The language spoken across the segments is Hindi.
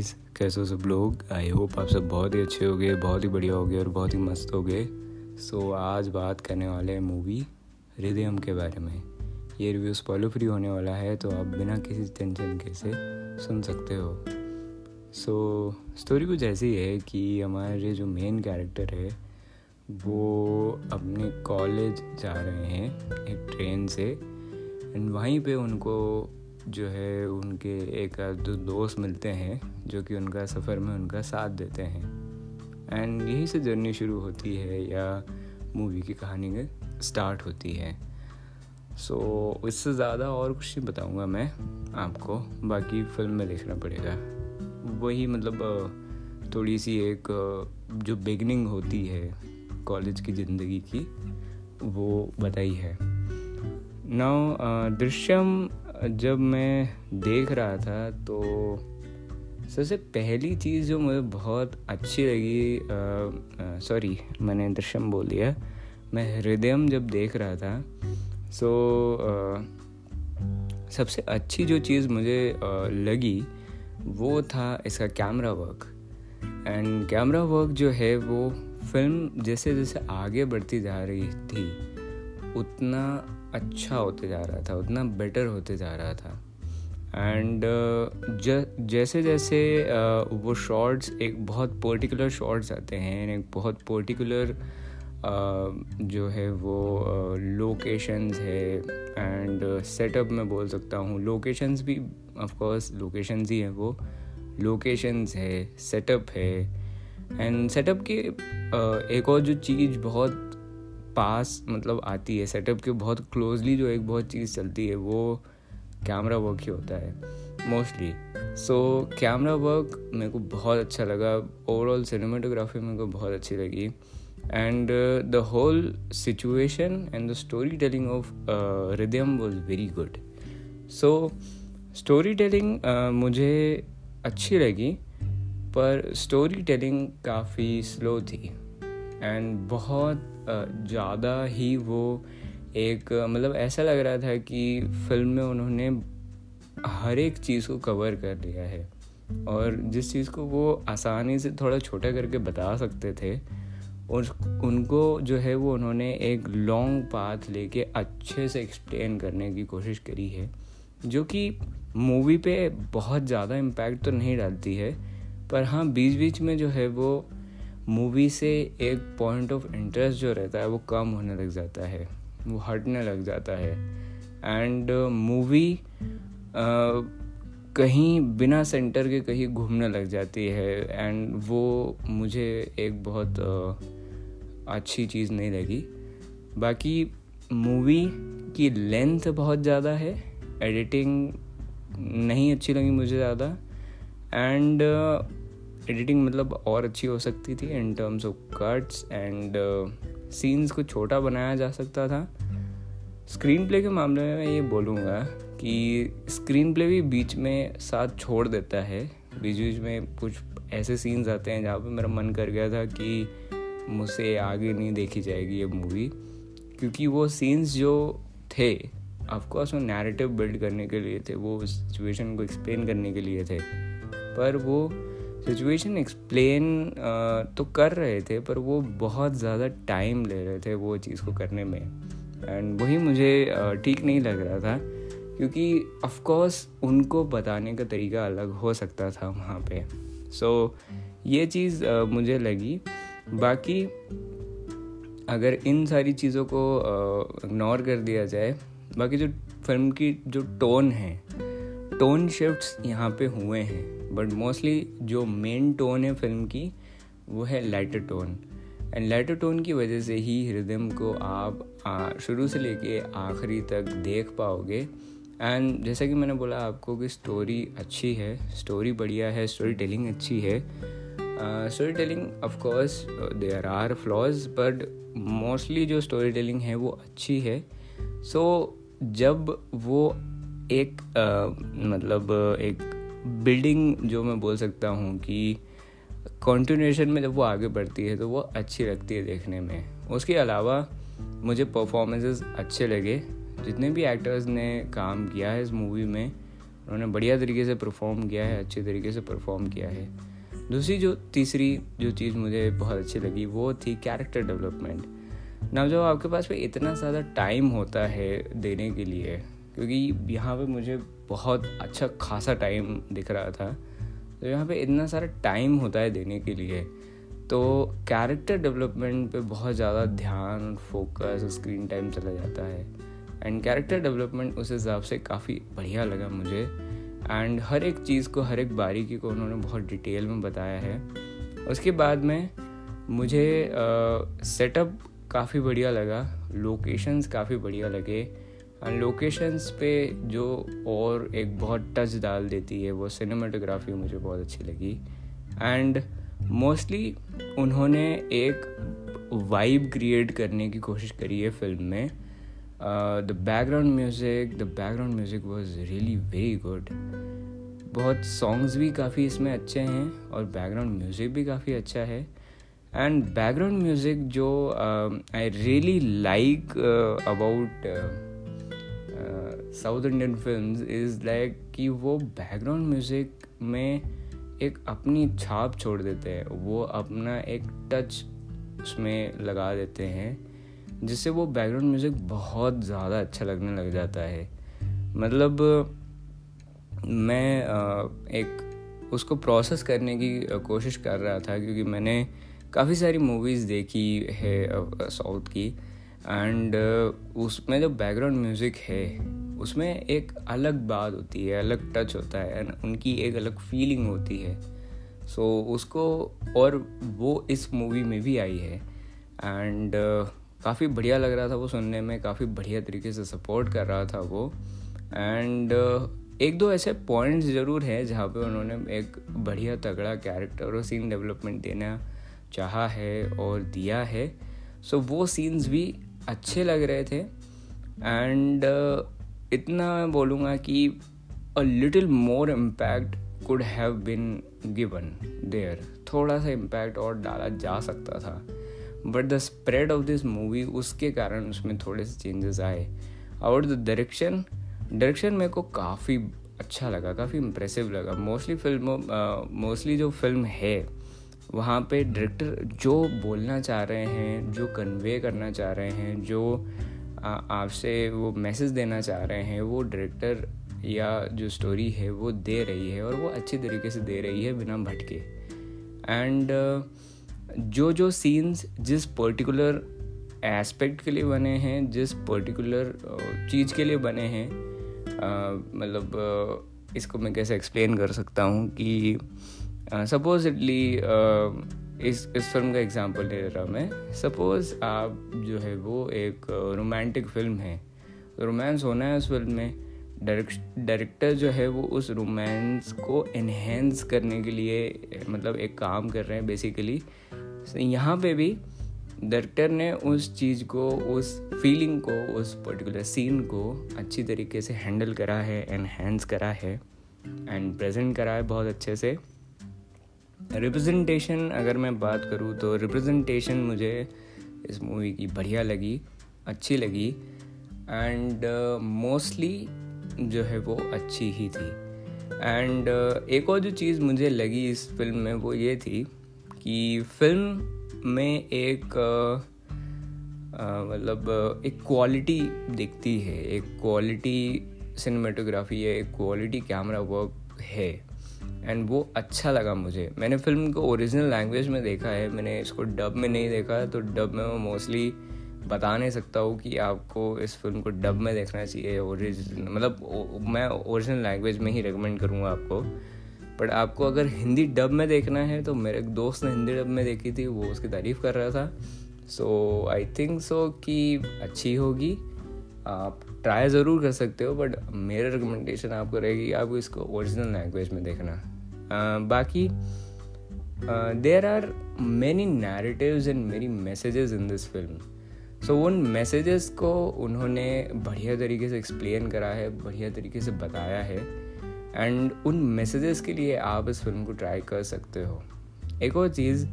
गाइस कैसे हो सब लोग? आई होप आप सब बहुत ही अच्छे हो गए बहुत ही बढ़िया हो गए और बहुत ही मस्त हो गए। सो so, आज बात करने वाले हैं मूवी हृदयम के बारे में। ये रिव्यू स्पॉलो फ्री होने वाला है तो आप बिना किसी टेंशन के से सुन सकते हो। सो so, स्टोरी कुछ ऐसी है कि हमारे जो मेन कैरेक्टर है वो अपने कॉलेज जा रहे हैं एक ट्रेन से एंड वहीं पे उनको जो है उनके एक दो दोस्त मिलते हैं जो कि उनका सफ़र में उनका साथ देते हैं। एंड यहीं से जर्नी शुरू होती है या मूवी की कहानी स्टार्ट होती है। सो so, इससे ज़्यादा और कुछ नहीं बताऊँगा मैं आपको बाकी फ़िल्म में देखना पड़ेगा। वही मतलब थोड़ी सी एक जो बिगनिंग होती है कॉलेज की ज़िंदगी की वो बताई है। नाउ दृश्यम जब मैं देख रहा था तो सबसे पहली चीज़ जो मुझे बहुत अच्छी लगी सॉरी मैंने दृश्यम बोल दिया मैं हृदयम जब देख रहा था सो आ, सबसे अच्छी जो चीज़ मुझे आ, लगी वो था इसका camera work and camera work जो है वो फ़िल्म जैसे जैसे आगे बढ़ती जा रही थी उतना अच्छा होते जा रहा था उतना बेटर होते जा रहा था। एंड uh, जैसे जैसे uh, वो शॉर्ट्स एक बहुत पर्टिकुलर शॉर्ट्स आते हैं एक बहुत पर्टिकुलर uh, जो है वो लोकेशंस uh, है एंड सेटअप uh, मैं बोल सकता हूँ। लोकेशंस भी ऑफ़ कोर्स लोकेशंस ही हैं वो। लोकेशंस है सेटअप है। एंड सेटअप की एक और जो चीज़ बहुत पास मतलब आती है सेटअप के, बहुत क्लोजली जो एक बहुत चीज़ चलती है, वो कैमरा वर्क ही होता है मोस्टली सो कैमरा वर्क मेरे को बहुत अच्छा लगा ओवरऑल सिनेमाटोग्राफी मेरे को बहुत अच्छी लगी. And the whole situation and the story telling of rhythm was very good so story telling मुझे अच्छी लगी, पर स्टोरी टेलिंग काफ़ी स्लो थी. एंड बहुत ज़्यादा ही वो एक मतलब ऐसा लग रहा था कि फ़िल्म में उन्होंने हर एक चीज़ को कवर कर लिया है। और जिस चीज़ को वो आसानी से थोड़ा छोटा करके बता सकते थे और उनको जो है वो उन्होंने एक लॉन्ग पाथ लेके अच्छे से एक्सप्लेन करने की कोशिश करी है, जो कि मूवी पे बहुत ज़्यादा इम्पैक्ट तो नहीं डालती है, पर हाँ बीच बीच में जो है वो मूवी से एक पॉइंट ऑफ़ इंटरेस्ट जो रहता है वो कम होने लग जाता है वो हटने लग जाता है। एंड मूवी uh, कहीं बिना सेंटर के कहीं घूमने लग जाती है। एंड वो मुझे एक बहुत uh, अच्छी चीज़ नहीं लगी। बाकी मूवी की लेंथ बहुत ज़्यादा है एडिटिंग नहीं अच्छी लगी मुझे ज़्यादा। एंड एडिटिंग मतलब और अच्छी हो सकती थी in terms of cuts and scenes को छोटा बनाया जा सकता था। स्क्रीन प्ले के मामले में मैं ये बोलूँगा कि स्क्रीन प्ले भी बीच में साथ छोड़ देता है। बीच बीच में कुछ ऐसे सीन्स आते हैं जहाँ पे मेरा मन कर गया था कि मुझसे आगे नहीं देखी जाएगी ये मूवी क्योंकि वो सीन्स जो थे ऑफकोर्स वो नैरेटिव बिल्ड करने के लिए थे, वो सिचुएशन को एक्सप्लेन करने के लिए थे। पर वो सिचुएशन एक्सप्लेन uh, तो कर रहे थे पर वो बहुत ज़्यादा टाइम ले रहे थे वो चीज़ को करने में। एंड वही मुझे uh, ठीक नहीं लग रहा था क्योंकि ऑफकोर्स उनको बताने का तरीका अलग हो सकता था वहाँ पे। सो so, ये चीज़ uh, मुझे लगी। बाकी अगर इन सारी चीज़ों को इग्नोर कर दिया जाए बाकी जो फ़िल्म की जो टोन है टोन शिफ्ट्स यहाँ पे हुए हैं बट मोस्टली जो मेन टोन है फ़िल्म की वो है lighter tone and lighter tone की वजह से ही हृदय को आप शुरू से लेके आखिरी तक देख पाओगे। एंड जैसा कि मैंने बोला आपको कि स्टोरी अच्छी है स्टोरी बढ़िया है स्टोरी टेलिंग अच्छी है। Story telling of course there are flaws but mostly जो स्टोरी टेलिंग है वो अच्छी है। सो so, जब वो एक uh, मतलब एक बिल्डिंग जो मैं बोल सकता हूँ कि कॉन्टिन्यूशन में जब वो आगे बढ़ती है तो वो अच्छी लगती है देखने में। उसके अलावा मुझे परफॉर्मेंसेस अच्छे लगे। जितने भी एक्टर्स ने काम किया है इस मूवी में उन्होंने बढ़िया तरीके से परफॉर्म किया है अच्छे तरीके से परफॉर्म किया है। दूसरी जो तीसरी जो चीज़ मुझे बहुत अच्छी लगी वो थी कैरेक्टर डेवलपमेंट ना जब आपके पास में इतना ज़्यादा टाइम होता है देने के लिए क्योंकि यहाँ पे मुझे बहुत अच्छा खासा टाइम दिख रहा था। तो यहाँ पे इतना सारा टाइम होता है देने के लिए। तो कैरेक्टर डेवलपमेंट पे बहुत ज़्यादा ध्यान फोकस स्क्रीन टाइम चला जाता है। एंड कैरेक्टर डेवलपमेंट उस हिसाब से काफ़ी बढ़िया लगा मुझे। एंड हर एक चीज़ को, हर एक बारीकी को उन्होंने बहुत डिटेल में बताया है। उसके बाद में मुझे सेटअप काफ़ी बढ़िया लगा। लोकेशंस काफ़ी बढ़िया लगे। लोकेशंस पे जो और एक बहुत टच डाल देती है, वो सिनेमाटोग्राफी मुझे बहुत अच्छी लगी। एंड मोस्टली उन्होंने एक वाइब क्रिएट करने की कोशिश करी है फ़िल्म में। The background music the background music was really very good बहुत सॉन्ग्स भी काफ़ी इसमें अच्छे हैं और बैकग्राउंड म्यूज़िक भी काफ़ी अच्छा है। एंड बैकग्राउंड म्यूज़िक जो I really like about South Indian film is like कि वो बैकग्राउंड म्यूज़िक में एक अपनी छाप छोड़ देते हैं। वो अपना एक टच उसमें लगा देते हैं, जिससे वो बैकग्राउंड म्यूज़िक बहुत ज़्यादा अच्छा लगने लग जाता है। मतलब मैं एक उसको प्रोसेस करने की कोशिश कर रहा था, क्योंकि मैंने काफ़ी सारी मूवीज़ देखी है साउथ की। एंड उसमें जो बैकग्राउंड म्यूज़िक है उसमें एक अलग बात होती है अलग टच होता है उनकी एक अलग फीलिंग होती है। सो so, उसको और वो इस मूवी में भी आई है। एंड uh, काफ़ी बढ़िया लग रहा था वो सुनने में काफ़ी बढ़िया तरीके से सपोर्ट कर रहा था वो। एंड uh, एक दो ऐसे पॉइंट्स ज़रूर हैं जहाँ पे उन्होंने एक बढ़िया तगड़ा कैरेक्टर और सीन डेवलपमेंट देना चाहा है और दिया है। सो so, वो सीन्स भी अच्छे लग रहे थे। एंड uh, इतना मैं बोलूँगा कि a little more impact could have been given there थोड़ा सा इम्पैक्ट और डाला जा सकता था। But the spread of this movie उसके कारण उसमें थोड़े से चेंजेस आए। और द डायरेक्शन डायरेक्शन मेरे को काफ़ी अच्छा लगा, काफ़ी इम्प्रेसिव लगा। मोस्टली फ़िल्म मोस्टली जो फ़िल्म है, वहाँ पे डायरेक्टर जो बोलना चाह रहे हैं, जो कन्वे करना चाह रहे हैं, जो आपसे वो मैसेज देना चाह रहे हैं वो डायरेक्टर या जो स्टोरी है वो दे रही है और वो अच्छी तरीके से दे रही है बिना भटके। एंड uh, जो जो सीन्स जिस पर्टिकुलर एस्पेक्ट के लिए बने हैं जिस पर्टिकुलर चीज़ के लिए बने हैं मतलब इसको मैं कैसे एक्सप्लेन कर सकता हूँ कि सपोजिटली इस इस फ़िल्म का एग्जांपल ले रहा मैं। सपोज़ आप जो है वो एक रोमांटिक फ़िल्म है। रोमांस होना है उस फ़िल्म में। डायरेक्टर जो है वो उस रोमांस को इन्हेंस करने के लिए मतलब एक काम कर रहे हैं बेसिकली यहाँ पे भी डायरेक्टर ने उस चीज़ को, उस फीलिंग को, उस पर्टिकुलर सीन को अच्छी तरीके से हैंडल करा है एनहेंस करा है। एंड प्रेजेंट करा है बहुत अच्छे से। रिप्रेजेंटेशन अगर मैं बात करूँ तो रिप्रेजेंटेशन मुझे इस मूवी की बढ़िया लगी अच्छी लगी एंड मोस्टली uh, जो है वो अच्छी ही थी। एंड uh, एक और जो चीज़ मुझे लगी इस फ़िल्म में वो ये थी कि फ़िल्म में एक मतलब uh, एक क्वालिटी दिखती है एक क्वालिटी सिनेमाटोग्राफी है एक क्वालिटी कैमरा वर्क है। एंड वो अच्छा लगा मुझे। मैंने फ़िल्म को ओरिजिनल लैंग्वेज में देखा है। मैंने इसको डब में नहीं देखा है तो डब में मैं मोस्टली बता नहीं सकता हूँ कि आपको इस फ़िल्म को डब में देखना चाहिए ओरिजिनल मतलब मैं ओरिजिनल लैंग्वेज में ही रिकमेंड करूँगा आपको। बट आपको अगर हिंदी डब में देखना है तो मेरे एक दोस्त ने हिंदी डब में देखी थी, वो उसकी तारीफ़ कर रहा था। सो आई थिंक सो कि अच्छी होगी। आप ट्राई ज़रूर कर सकते हो बट मेरा रिकमेंडेशन आपको रहेगी आपको इसको ओरिजिनल लैंग्वेज में देखना। uh, बाकी there are many narratives and मेरी messages in this film so उन मैसेजेस को उन्होंने बढ़िया तरीके से एक्सप्लेन करा है बढ़िया तरीके से बताया है एंड उन मैसेजेस के लिए आप इस फ़िल्म को ट्राई कर सकते हो। एक और चीज़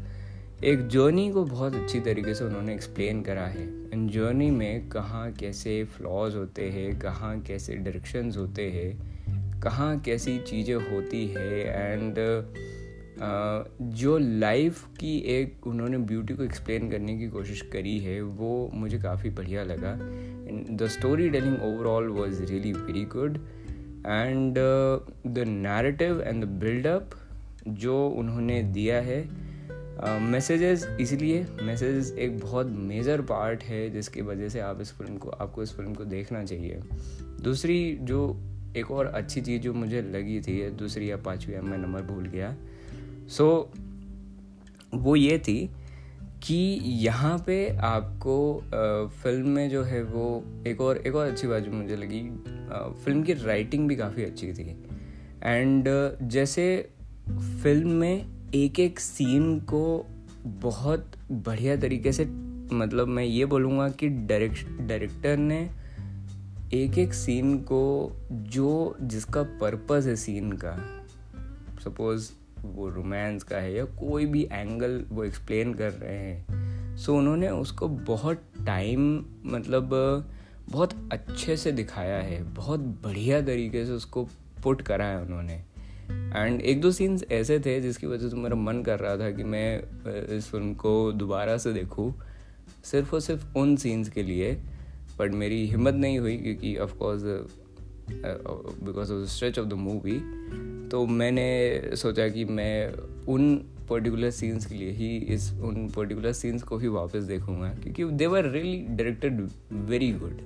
एक जर्नी को बहुत अच्छी तरीके से उन्होंने एक्सप्लेन करा है। इन जर्नी में कहाँ कैसे फ्लॉज होते हैं, कहाँ कैसे डायरेक्शंस होते हैं, कहाँ कैसी चीज़ें होती है एंड जो लाइफ की एक उन्होंने ब्यूटी को एक्सप्लेन करने की कोशिश करी है, वो मुझे काफ़ी बढ़िया लगा। The story telling overall was really very good and the narrative and the buildup जो उन्होंने दिया है मैसेजेस uh, इसलिए मैसेजेस एक बहुत मेजर पार्ट है जिसकी वजह से आप इस फ़िल्म को आपको इस फ़िल्म को देखना चाहिए। दूसरी जो एक और अच्छी चीज़ जो मुझे लगी थी दूसरी या पाँचवीं मैं नंबर भूल गया। सो so, वो ये थी कि यहाँ पे आपको आ, फ़िल्म में जो है वो एक और एक और अच्छी बात जो मुझे लगी आ, फ़िल्म की राइटिंग भी काफ़ी अच्छी थी। एंड जैसे फ़िल्म में एक एक सीन को बहुत बढ़िया तरीके से मतलब मैं ये बोलूँगा कि डायरेक्ट डायरेक्टर ने एक एक सीन को जो जिसका पर्पस है सीन का सपोज़ वो रोमांस का है या कोई भी एंगल वो एक्सप्लेन कर रहे हैं सो so, उन्होंने उसको बहुत टाइम मतलब बहुत अच्छे से दिखाया है बहुत बढ़िया तरीके से उसको पुट करा है उन्होंने। एंड एक दो सीन्स ऐसे थे जिसकी वजह से मेरा मन कर रहा था कि मैं इस फ़िल्म को दोबारा से देखूँ, सिर्फ़ और सिर्फ़ उन सीन्स के लिए। बट मेरी हिम्मत नहीं हुई क्योंकि of course because of the stretch of the movie तो मैंने सोचा कि मैं उन पर्टिकुलर सीन्स के लिए ही इस उन पर्टिकुलर सीन्स को ही वापस देखूँगा, क्योंकि they were really directed very good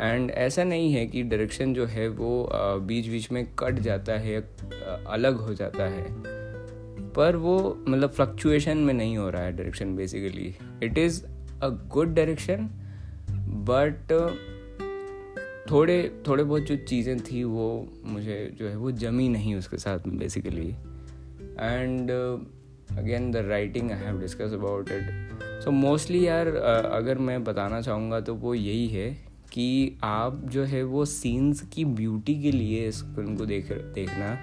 and ऐसा नहीं है कि डायरेक्शन जो है वो बीच बीच में कट जाता है अलग हो जाता है। पर वो मतलब फ्लक्चुएशन में नहीं हो रहा है direction basically it is a good direction but थोड़े थोड़े बहुत जो चीज़ें थी वो मुझे जो है वो जमी नहीं उसके साथ में basically and again the writing I have discuss about it so mostly यार अगर मैं बताना चाहूँगा तो वो यही है कि आप जो है वो सीन्स की ब्यूटी के लिए इस फ़िल्म को देख देखना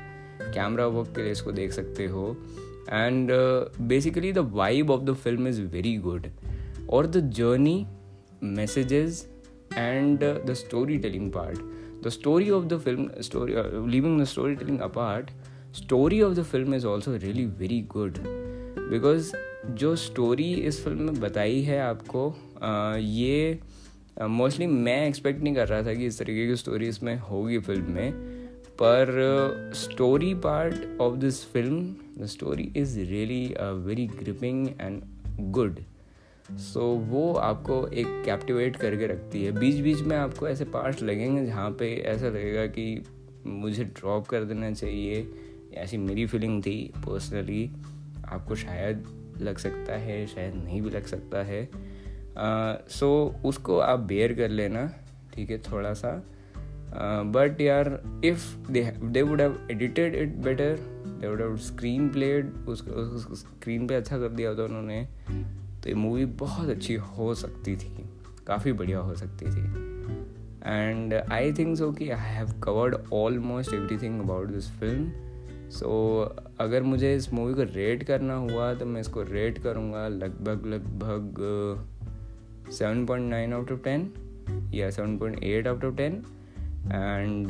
कैमरा वर्क के लिए इसको देख सकते हो। And basically the vibe of the film is very good और the journey message and the story telling part the story of the film living the story telling a part story of the film is also really very good because जो स्टोरी इस फ़िल्म में बताई है आपको uh, ये मोस्टली मैं एक्सपेक्ट नहीं कर रहा था कि इस तरीके की स्टोरी इसमें होगी फ़िल्म में, पर story part of this film the story is really very gripping and good so वो आपको एक कैप्टिवेट करके रखती है। बीच बीच में आपको ऐसे पार्ट्स लगेंगे जहाँ पे ऐसा लगेगा कि मुझे ड्रॉप कर देना चाहिए। ऐसी मेरी फीलिंग थी पर्सनली आपको शायद लग सकता है, शायद नहीं भी लग सकता है। सो uh, so, उसको आप बेयर कर लेना ठीक है थोड़ा सा बट यार if they would have edited it better they would have screen played उसको स्क्रीन पे अच्छा कर दिया होता उन्होंने तो ये मूवी बहुत अच्छी हो सकती थी काफ़ी बढ़िया हो सकती थी। एंड आई थिंक सो कि I have covered almost everything about this film so अगर मुझे इस मूवी को रेट करना हुआ तो मैं इसको रेट करूँगा लगभग लगभग seven point nine out of ten या seven point eight out of ten and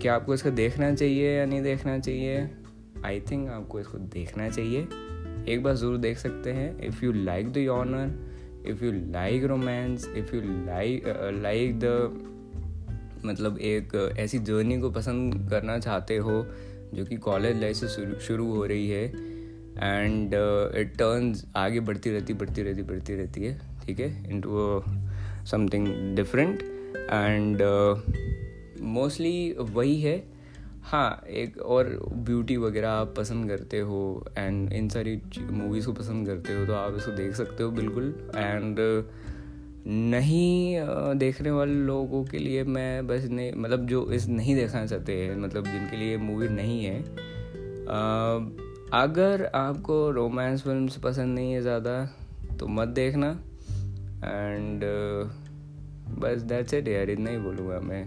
क्या आपको इसको देखना चाहिए या नहीं देखना चाहिए? आई थिंक आपको इसको देखना चाहिए। एक बार ज़रूर देख सकते हैं। If you like the honour if you like romance if you like like the मतलब एक ऐसी जर्नी को पसंद करना चाहते हो, जो कि कॉलेज लाइफ से शुरू हो रही है एंड इट टर्न्स आगे बढ़ती रहती बढ़ती रहती बढ़ती रहती है। ठीक है into something different and mostly वही है। हाँ एक और ब्यूटी वगैरह आप पसंद करते हो एंड इन सारी मूवीज़ को पसंद करते हो तो आप इसको देख सकते हो बिल्कुल। एंड नहीं देखने वाले लोगों के लिए मैं बस नहीं मतलब जो इस नहीं देखना चाहते हैं मतलब जिनके लिए मूवी नहीं है अगर आपको रोमांस फ़िल्म पसंद नहीं है ज़्यादा तो मत देखना। एंड बस दैट्स इट यार, इतना ही बोलूँगा मैं।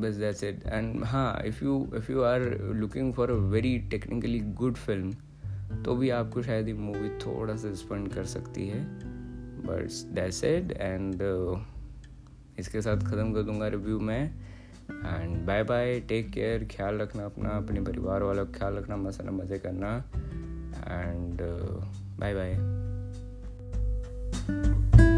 बस दैट्स इट एंड हाँ if you if you are looking for a very technically good film तो भी आपको शायद ये मूवी थोड़ा सा डिसपॉइंट कर सकती है। बट दैट्स इट एंड इसके साथ ख़त्म कर दूँगा रिव्यू मैं। And bye bye take care ख्याल रखना अपना, अपने परिवार वालों का ख्याल रखना मसाला मज़े करना and bye bye thank you